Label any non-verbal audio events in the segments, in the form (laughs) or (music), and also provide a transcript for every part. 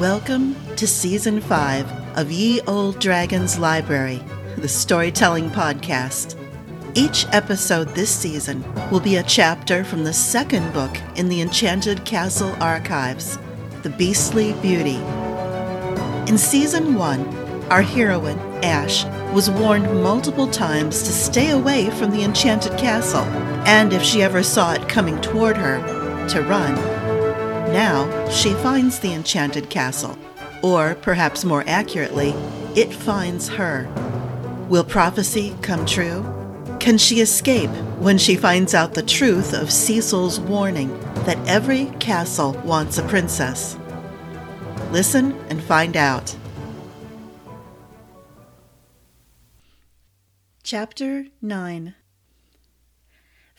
Welcome to Season 5 of Ye Olde Dragons Library, the storytelling podcast. Each episode this season will be a chapter from the second book in the Enchanted Castle archives, The Beastly Beauty. In Season 1, our heroine, Ash, was warned multiple times to stay away from the Enchanted Castle, and if she ever saw it coming toward her, to run. Now she finds the enchanted castle, or perhaps more accurately, it finds her. Will prophecy come true? Can she escape when she finds out the truth of Cecil's warning that every castle wants a princess? Listen and find out. Chapter 9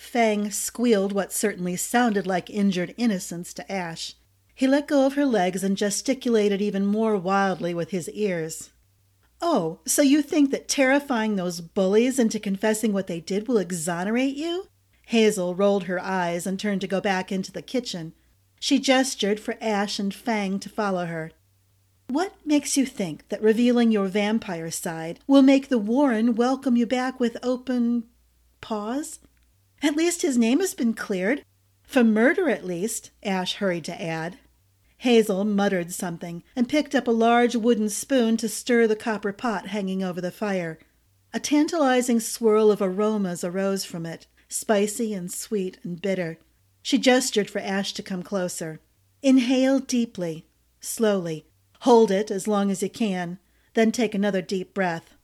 Fang squealed what certainly sounded like injured innocence to Ash. He let go of her legs and gesticulated even more wildly with his ears. Oh, so you think that terrifying those bullies into confessing what they did will exonerate you? Hazel rolled her eyes and turned to go back into the kitchen. She gestured for Ash and Fang to follow her. What makes you think that revealing your vampire side will make the Warren welcome you back with open. paws? At least his name has been cleared. For murder, at least, Ash hurried to add. Hazel muttered something and picked up a large wooden spoon to stir the copper pot hanging over the fire. A tantalizing swirl of aromas arose from it, spicy and sweet and bitter. She gestured for Ash to come closer. Inhale deeply, slowly. Hold it as long as you can, then take another deep breath.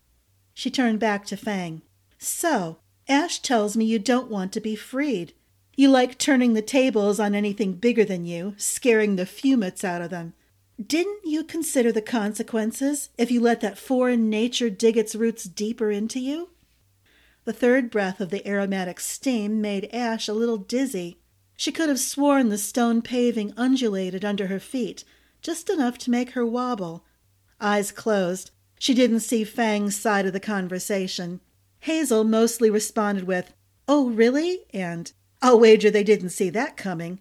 She turned back to Fang. So, Ash tells me you don't want to be freed. You like turning the tables on anything bigger than you, scaring the fumets out of them. Didn't you consider the consequences if you let that foreign nature dig its roots deeper into you? The third breath of the aromatic steam made Ash a little dizzy. She could have sworn the stone paving undulated under her feet, just enough to make her wobble. Eyes closed, she didn't see Fang's side of the conversation. Hazel mostly responded with, Oh, really? and I'll wager they didn't see that coming.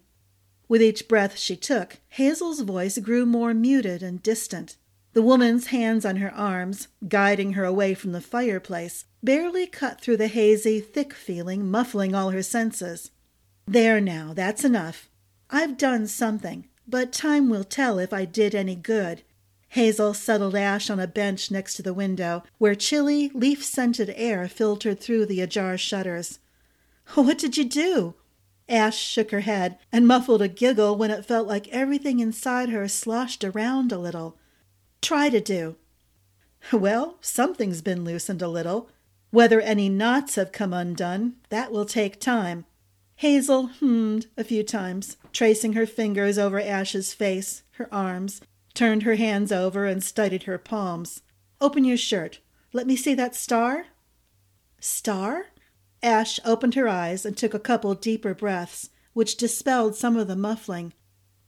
With each breath she took, Hazel's voice grew more muted and distant. The woman's hands on her arms, guiding her away from the fireplace, barely cut through the hazy, thick feeling muffling all her senses. There now, that's enough. I've done something, but time will tell if I did any good. Hazel settled Ash on a bench next to the window, where chilly, leaf scented air filtered through the ajar shutters. What did you do? Ash shook her head and muffled a giggle when it felt like everything inside her sloshed around a little. Try to do. Well, something's been loosened a little. Whether any knots have come undone, that will take time. Hazel hummed a few times, tracing her fingers over Ash's face, her arms, turned her hands over and studied her palms. Open your shirt. Let me see that star. Star? Ash opened her eyes and took a couple deeper breaths, which dispelled some of the muffling.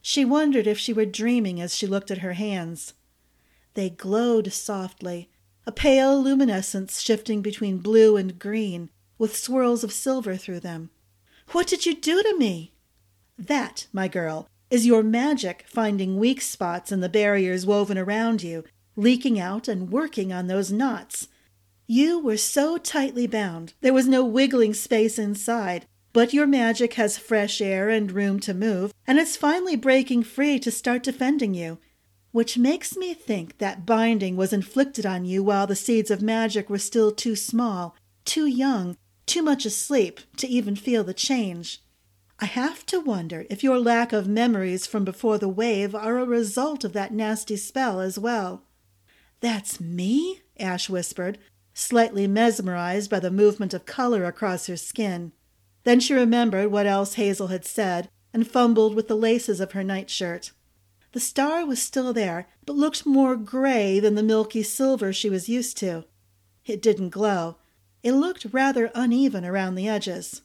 She wondered if she were dreaming as she looked at her hands. They glowed softly, a pale luminescence shifting between blue and green, with swirls of silver through them. What did you do to me? That, my girl, is your magic finding weak spots in the barriers woven around you, leaking out and working on those knots. You were so tightly bound, there was no wiggling space inside, but your magic has fresh air and room to move, and it's finally breaking free to start defending you. Which makes me think that binding was inflicted on you while the seeds of magic were still too small, too young, too much asleep to even feel the change. I have to wonder if your lack of memories from before the wave are a result of that nasty spell as well. That's me? Ash whispered, slightly mesmerized by the movement of color across her skin. Then she remembered what else Hazel had said and fumbled with the laces of her nightshirt. The star was still there, but looked more gray than the milky silver she was used to. It didn't glow. It looked rather uneven around the edges.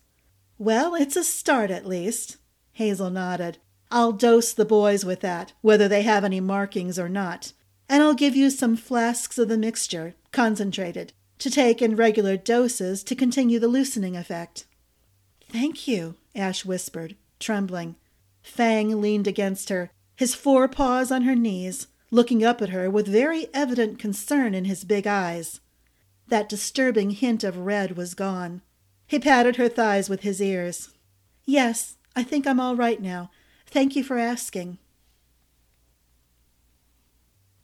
Well, it's a start at least. Hazel nodded. I'll dose the boys with that, whether they have any markings or not. And I'll give you some flasks of the mixture, concentrated, to take in regular doses to continue the loosening effect. Thank you, Ash whispered, trembling. Fang leaned against her, his forepaws on her knees, looking up at her with very evident concern in his big eyes. That disturbing hint of red was gone. He patted her thighs with his ears. Yes, I think I'm all right now. Thank you for asking.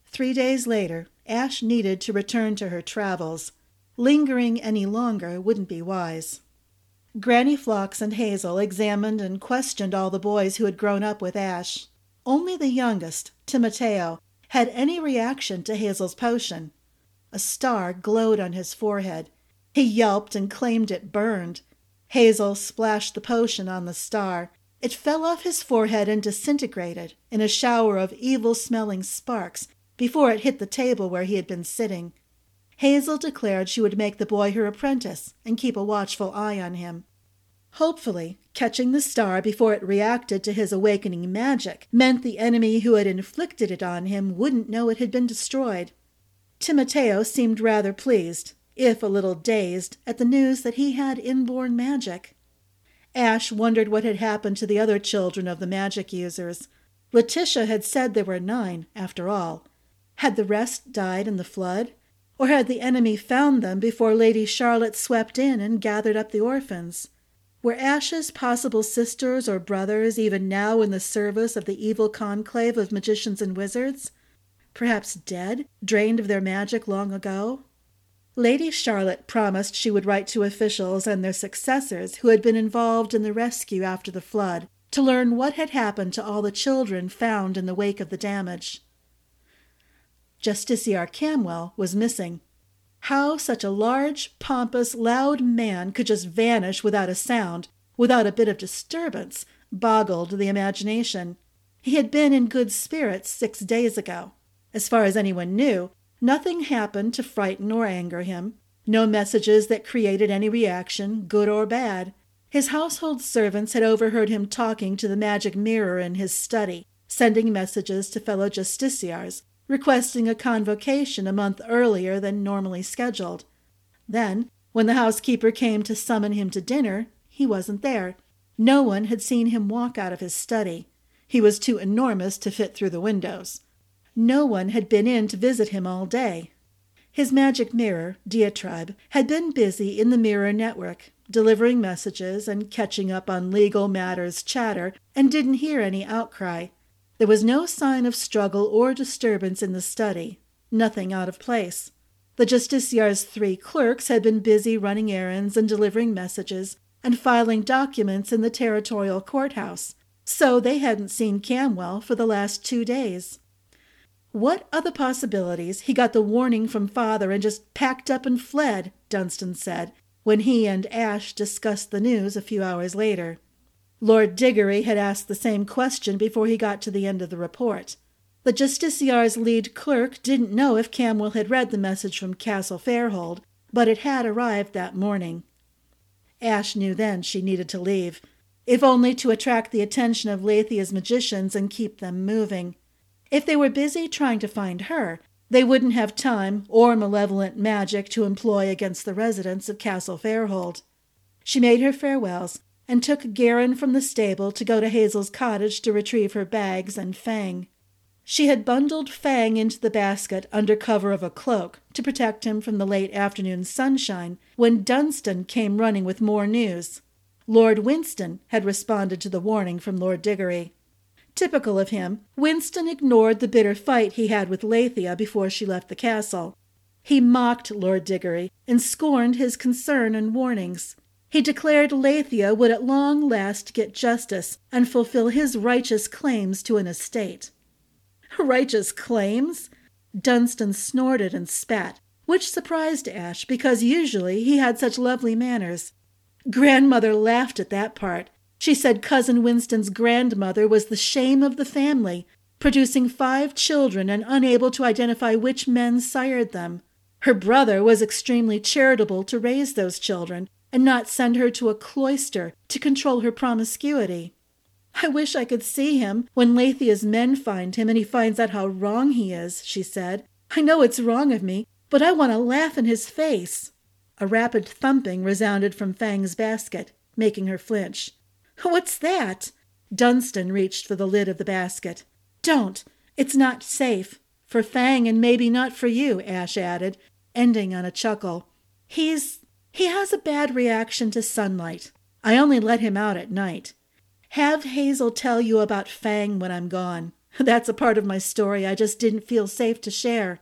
Three days later, Ash needed to return to her travels. Lingering any longer wouldn't be wise. Granny Phlox and Hazel examined and questioned all the boys who had grown up with Ash. Only the youngest, Timoteo, had any reaction to Hazel's potion. A star glowed on his forehead. He yelped and claimed it burned. Hazel splashed the potion on the star. It fell off his forehead and disintegrated in a shower of evil smelling sparks before it hit the table where he had been sitting. Hazel declared she would make the boy her apprentice and keep a watchful eye on him. Hopefully, catching the star before it reacted to his awakening magic meant the enemy who had inflicted it on him wouldn't know it had been destroyed. Timoteo seemed rather pleased, if a little dazed, at the news that he had inborn magic. Ash wondered what had happened to the other children of the magic users. Letitia had said there were nine, after all. Had the rest died in the flood? Or had the enemy found them before Lady Charlotte swept in and gathered up the orphans? Were Ash's possible sisters or brothers even now in the service of the evil conclave of magicians and wizards? Perhaps dead, drained of their magic long ago? Lady Charlotte promised she would write to officials and their successors who had been involved in the rescue after the flood to learn what had happened to all the children found in the wake of the damage. Justiciar Camwell was missing. How such a large, pompous, loud man could just vanish without a sound, without a bit of disturbance, boggled the imagination. He had been in good spirits six days ago. As far as anyone knew, nothing happened to frighten or anger him, no messages that created any reaction, good or bad. His household servants had overheard him talking to the magic mirror in his study, sending messages to fellow justiciars, requesting a convocation a month earlier than normally scheduled. Then, when the housekeeper came to summon him to dinner, he wasn't there. No one had seen him walk out of his study. He was too enormous to fit through the windows. No one had been in to visit him all day. His magic mirror, Diatribe, had been busy in the mirror network, delivering messages and catching up on legal matters chatter, and didn't hear any outcry. There was no sign of struggle or disturbance in the study, nothing out of place. The justiciar's three clerks had been busy running errands and delivering messages and filing documents in the territorial courthouse, so they hadn't seen Camwell for the last two days. What other possibilities he got the warning from father and just packed up and fled, Dunstan said, when he and Ash discussed the news a few hours later. Lord Diggory had asked the same question before he got to the end of the report. The justiciar's lead clerk didn't know if Camwell had read the message from Castle Fairhold, but it had arrived that morning. Ash knew then she needed to leave, if only to attract the attention of Leithia's magicians and keep them moving. If they were busy trying to find her, they wouldn't have time or malevolent magic to employ against the residents of Castle Fairhold. She made her farewells and took Garin from the stable to go to Hazel's cottage to retrieve her bags and Fang. She had bundled Fang into the basket under cover of a cloak to protect him from the late afternoon sunshine when Dunstan came running with more news. Lord Winston had responded to the warning from Lord Diggory. Typical of him, Winston ignored the bitter fight he had with Leithia before she left the castle. He mocked Lord Diggory and scorned his concern and warnings. He declared Leithia would at long last get justice and fulfill his righteous claims to an estate. Righteous claims? Dunstan snorted and spat, which surprised Ash because usually he had such lovely manners. Grandmother laughed at that part. She said Cousin Winston's grandmother was the shame of the family, producing five children and unable to identify which men sired them. Her brother was extremely charitable to raise those children and not send her to a cloister to control her promiscuity. I wish I could see him when Leithia's men find him and he finds out how wrong he is, she said. I know it's wrong of me, but I want to laugh in his face. A rapid thumping resounded from Fang's basket, making her flinch. (laughs) What's that? Dunstan reached for the lid of the basket. Don't! It's not safe. For Fang and maybe not for you, Ash added, ending on a chuckle. He's. he has a bad reaction to sunlight. I only let him out at night. Have Hazel tell you about Fang when I'm gone. (laughs) That's a part of my story I just didn't feel safe to share.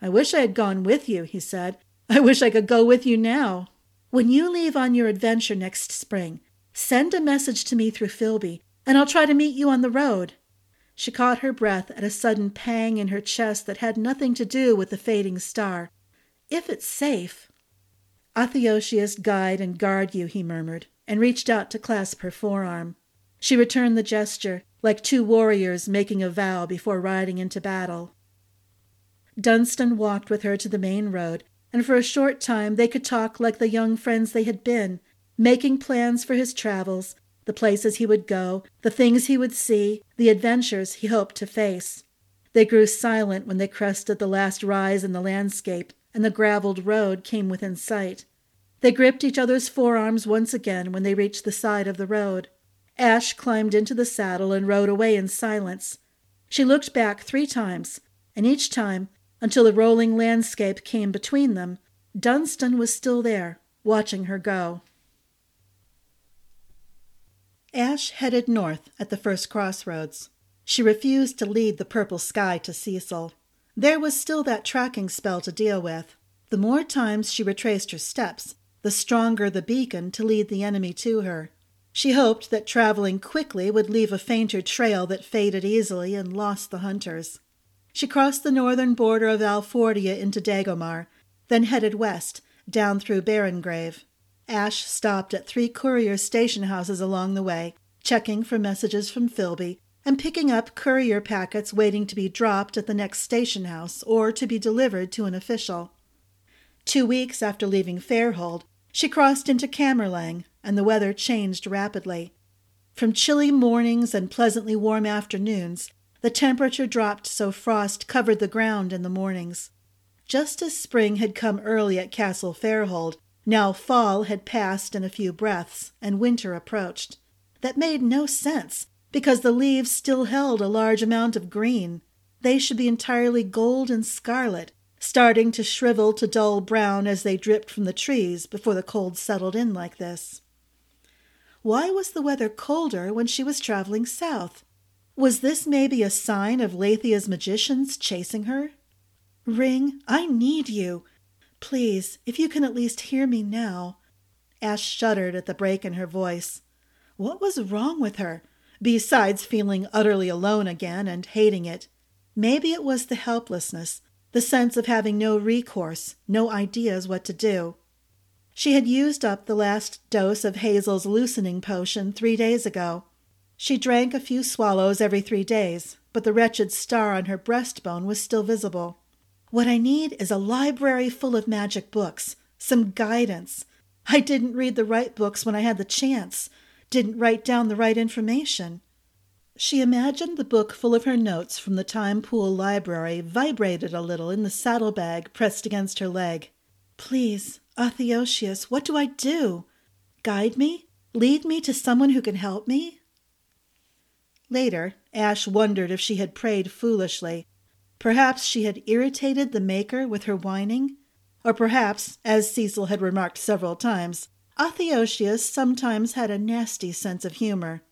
I wish I had gone with you, he said. I wish I could go with you now. When you leave on your adventure next spring, send a message to me through Philby, and I'll try to meet you on the road. She caught her breath at a sudden pang in her chest that had nothing to do with the fading star. If it's safe. Athosius guide and guard you, he murmured, and reached out to clasp her forearm. She returned the gesture, like two warriors making a vow before riding into battle. Dunstan walked with her to the main road, and for a short time they could talk like the young friends they had been, making plans for his travels, the places he would go, the things he would see, the adventures he hoped to face. They grew silent when they crested the last rise in the landscape, and the graveled road came within sight. They gripped each other's forearms once again when they reached the side of the road. Ash climbed into the saddle and rode away in silence. She looked back three times, and each time until the rolling landscape came between them, Dunstan was still there, watching her go. Ash headed north at the first crossroads. She refused to lead the purple sky to Cecil. There was still that tracking spell to deal with. The more times she retraced her steps, the stronger the beacon to lead the enemy to her. She hoped that traveling quickly would leave a fainter trail that faded easily and lost the hunters. She crossed the northern border of Alfordia into Dagomar, then headed west, down through Barrengrave. Ash stopped at three courier station houses along the way, checking for messages from Philby and picking up courier packets waiting to be dropped at the next station house or to be delivered to an official. Two weeks after leaving Fairhold, she crossed into Camerlang, and the weather changed rapidly. From chilly mornings and pleasantly warm afternoons, the temperature dropped so frost covered the ground in the mornings. Just as spring had come early at Castle Fairhold, now fall had passed in a few breaths, and winter approached. That made no sense, because the leaves still held a large amount of green. They should be entirely gold and scarlet, starting to shrivel to dull brown as they dripped from the trees before the cold settled in like this. Why was the weather colder when she was traveling south? Was this maybe a sign of Lathia's magicians chasing her? Ring, I need you. Please, if you can at least hear me now. Ash shuddered at the break in her voice. What was wrong with her, besides feeling utterly alone again and hating it? Maybe it was the helplessness, the sense of having no recourse, no ideas what to do. She had used up the last dose of Hazel's loosening potion three days ago. She drank a few swallows every three days, but the wretched star on her breastbone was still visible. What I need is a library full of magic books, some guidance. I didn't read the right books when I had the chance, didn't write down the right information. She imagined the book full of her notes from the Time Pool library vibrated a little in the saddlebag pressed against her leg. Please, Athosius, what do I do? Guide me? Lead me to someone who can help me? Later, Ash wondered if she had prayed foolishly. Perhaps she had irritated the Maker with her whining. Or perhaps, as Cecil had remarked several times, Athosius sometimes had a nasty sense of humor.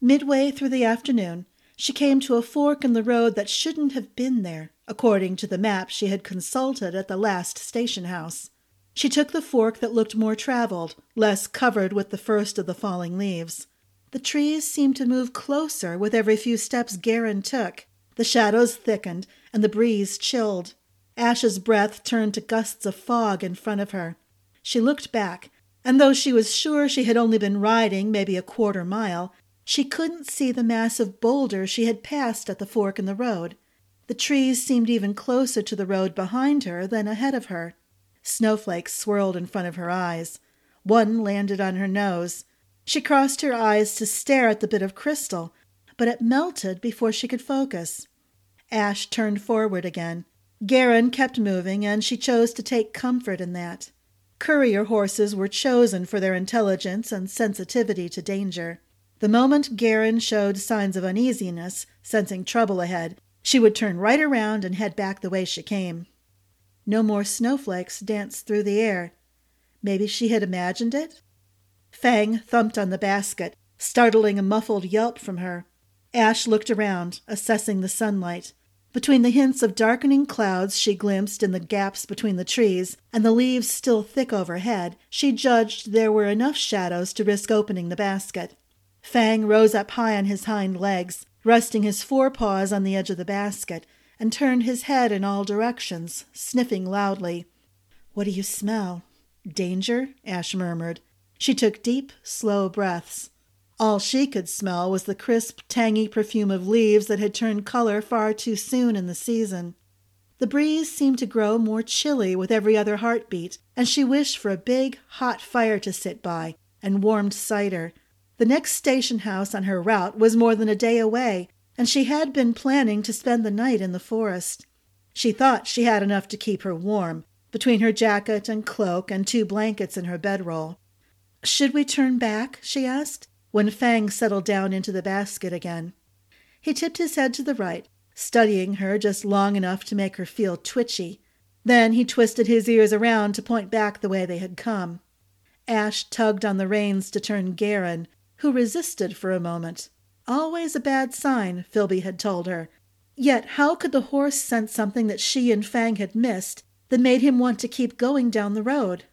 Midway through the afternoon, she came to a fork in the road that shouldn't have been there, according to the map she had consulted at the last station house. She took the fork that looked more traveled, less covered with the first of the falling leaves. The trees seemed to move closer with every few steps Garin took. The shadows thickened, and the breeze chilled. Ash's breath turned to gusts of fog in front of her. She looked back, and though she was sure she had only been riding maybe a quarter mile, she couldn't see the massive boulder she had passed at the fork in the road. The trees seemed even closer to the road behind her than ahead of her. Snowflakes swirled in front of her eyes. One landed on her nose. She crossed her eyes to stare at the bit of crystal, but it melted before she could focus. Ash turned forward again. Garin kept moving, and she chose to take comfort in that. Courier horses were chosen for their intelligence and sensitivity to danger. The moment Garin showed signs of uneasiness, sensing trouble ahead, She would turn right around and head back the way she came. No more snowflakes danced through the air. Maybe she had imagined it? Fang thumped on the basket, startling a muffled yelp from her. Ash looked around, assessing the sunlight. Between the hints of darkening clouds she glimpsed in the gaps between the trees, and the leaves still thick overhead, she judged there were enough shadows to risk opening the basket. Fang rose up high on his hind legs, resting his forepaws on the edge of the basket, and turned his head in all directions, sniffing loudly. What do you smell? Danger? Ash murmured. She took deep, slow breaths. All she could smell was the crisp, tangy perfume of leaves that had turned color far too soon in the season. The breeze seemed to grow more chilly with every other heartbeat, and she wished for a big, hot fire to sit by and warmed cider. The next station house on her route was more than a day away, and she had been planning to spend the night in the forest. She thought she had enough to keep her warm, between her jacket and cloak and two blankets in her bedroll. Should we turn back? she asked, when Fang settled down into the basket again. He tipped his head to the right, studying her just long enough to make her feel twitchy. Then he twisted his ears around to point back the way they had come. Ash tugged on the reins to turn Garin, who resisted for a moment. Always a bad sign, Filby had told her. Yet how could the horse sense something that she and Fang had missed that made him want to keep going down the road?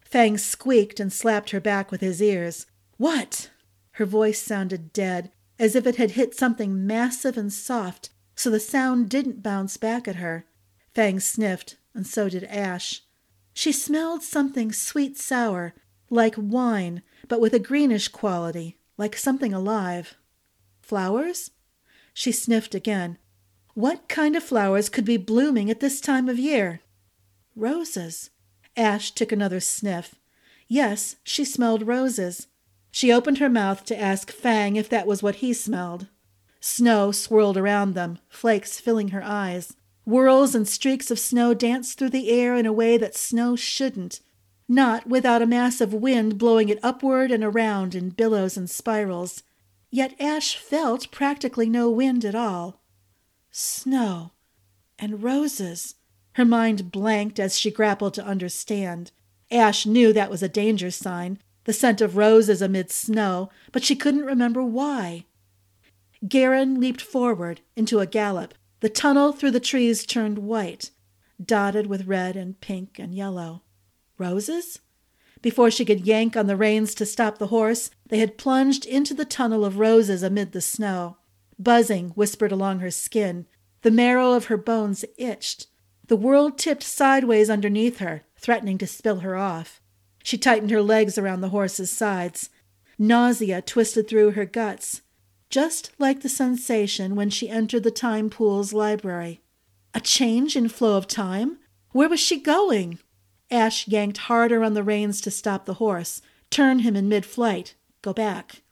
Fang squeaked and slapped her back with his ears. What? Her voice sounded dead, as if it had hit something massive and soft, so the sound didn't bounce back at her. Fang sniffed, and so did Ash. She smelled something sweet sour, like wine, but with a greenish quality, like something alive. Flowers? She sniffed again. What kind of flowers could be blooming at this time of year? Roses. Ash took another sniff. Yes, she smelled roses. She opened her mouth to ask Fang if that was what he smelled. Snow swirled around them, flakes filling her eyes. Whirls and streaks of snow danced through the air in a way that snow shouldn't, not without a mass of wind blowing it upward and around in billows and spirals. Yet Ash felt practically no wind at all. Snow and roses. Her mind blanked as she grappled to understand. Ash knew that was a danger sign, the scent of roses amid snow, but she couldn't remember why. Garin leaped forward into a gallop. The tunnel through the trees turned white, dotted with red and pink and yellow. Roses? Before she could yank on the reins to stop the horse, they had plunged into the tunnel of roses amid the snow. Buzzing whispered along her skin. The marrow of her bones itched. The world tipped sideways underneath her, threatening to spill her off. She tightened her legs around the horse's sides. Nausea twisted through her guts, just like the sensation when she entered the time pool's library. A change in flow of time? Where was she going? Ash yanked harder on the reins to stop the horse, turn him in mid flight, go back.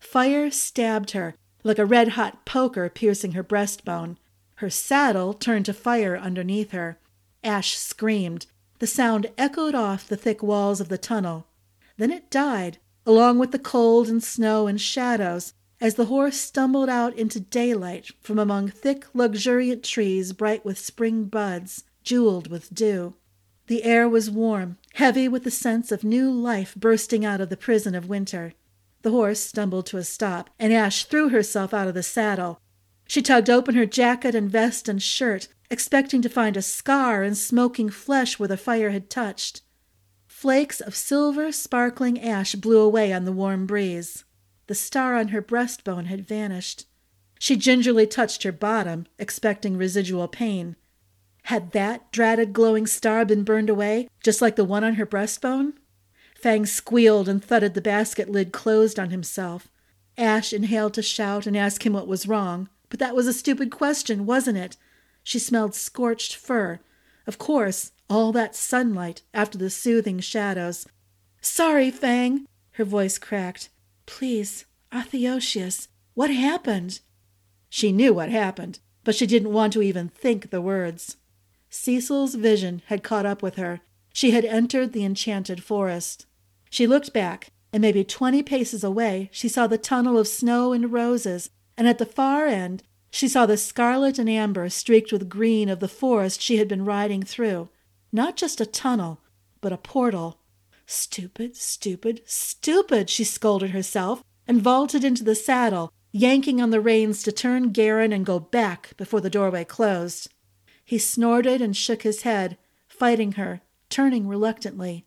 Fire stabbed her like a red hot poker piercing her breastbone. Her saddle turned to fire underneath her. Ash screamed. The sound echoed off the thick walls of the tunnel. Then it died, along with the cold and snow and shadows, as the horse stumbled out into daylight from among thick, luxuriant trees bright with spring buds, jeweled with dew. The air was warm, heavy with the sense of new life bursting out of the prison of winter. The horse stumbled to a stop, and Ash threw herself out of the saddle. She tugged open her jacket and vest and shirt, expecting to find a scar and smoking flesh where the fire had touched. Flakes of silver, sparkling ash blew away on the warm breeze. The star on her breastbone had vanished. She gingerly touched her bottom, expecting residual pain. Had that dratted glowing star been burned away, just like the one on her breastbone? Fang squealed and thudded the basket lid closed on himself. Ash inhaled to shout and ask him what was wrong, but that was a stupid question, wasn't it? She smelled scorched fur. Of course, all that sunlight after the soothing shadows. Sorry, Fang, her voice cracked. Please, Athosius, what happened? She knew what happened, but she didn't want to even think the words. Cecil's vision had caught up with her. She had entered the enchanted forest. She looked back, and maybe twenty paces away she saw the tunnel of snow and roses, and at the far end She saw the scarlet and amber streaked with green of the forest she had been riding through. Not just a tunnel, but a portal. Stupid, stupid, stupid, she scolded herself, and vaulted into the saddle, yanking on the reins to turn Garin and go back before the doorway closed. He snorted and shook his head, fighting her, turning reluctantly.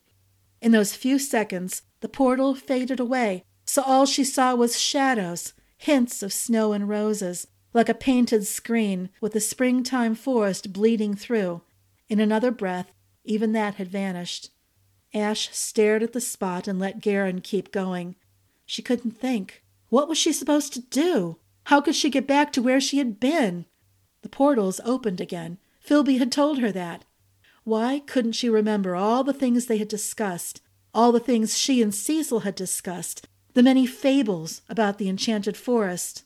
In those few seconds, the portal faded away, so all she saw was shadows, hints of snow and roses, like a painted screen with the springtime forest bleeding through. In another breath, even that had vanished. Ash stared at the spot and let Garin keep going. She couldn't think. What was she supposed to do? How could she get back to where she had been? The portals opened again. Filby had told her that. Why couldn't she remember all the things they had discussed, all the things she and Cecil had discussed, the many fables about the enchanted forest?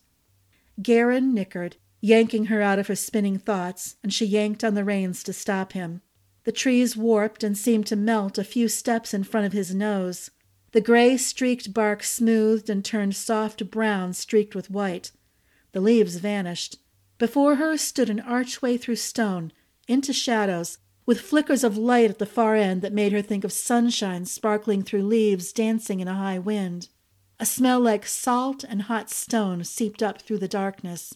Garin nickered, yanking her out of her spinning thoughts, and she yanked on the reins to stop him. The trees warped and seemed to melt a few steps in front of his nose. The gray streaked bark smoothed and turned soft brown streaked with white. The leaves vanished. Before her stood an archway through stone, into shadows, with flickers of light at the far end that made her think of sunshine sparkling through leaves dancing in a high wind. A smell like salt and hot stone seeped up through the darkness.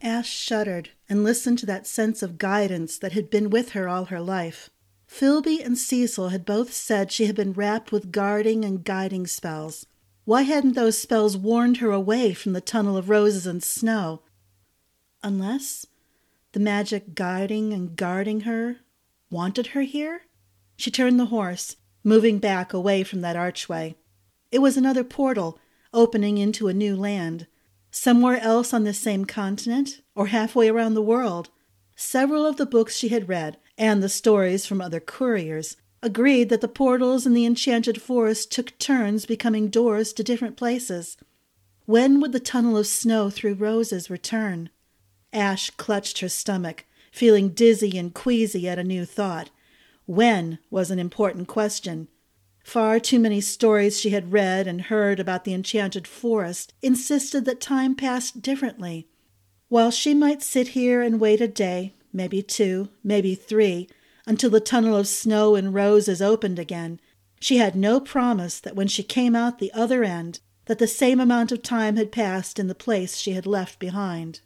Ash shuddered and listened to that sense of guidance that had been with her all her life. Filby and Cecil had both said she had been wrapped with guarding and guiding spells. Why hadn't those spells warned her away from the tunnel of roses and snow? Unless the magic guiding and guarding her wanted her here? She turned the horse, moving back away from that archway. It was another portal, opening into a new land. Somewhere else on this same continent, or halfway around the world. Several of the books she had read, and the stories from other couriers, agreed that the portals in the enchanted forest took turns becoming doors to different places. When would the tunnel of snow through roses return? Ash clutched her stomach, feeling dizzy and queasy at a new thought. When was an important question. Far too many stories she had read and heard about the enchanted forest insisted that time passed differently. While she might sit here and wait a day, maybe two, maybe three, until the tunnel of snow and roses opened again, she had no promise that when she came out the other end, that the same amount of time had passed in the place she had left behind.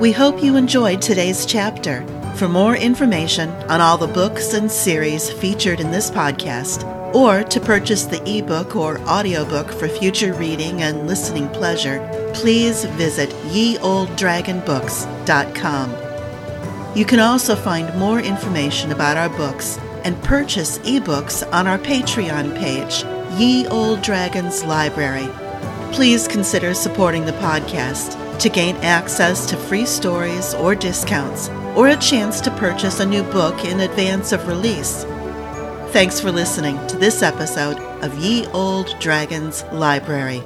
We hope you enjoyed today's chapter. For more information on all the books and series featured in this podcast, or to purchase the ebook or audiobook for future reading and listening pleasure, please visit yeoldedragonbooks.com. You can also find more information about our books and purchase ebooks on our Patreon page, Ye Olde Dragons Library. Please consider supporting the podcast to gain access to free stories or discounts or a chance to purchase a new book in advance of release. Thanks for listening to this episode of Ye Olde Dragons Library.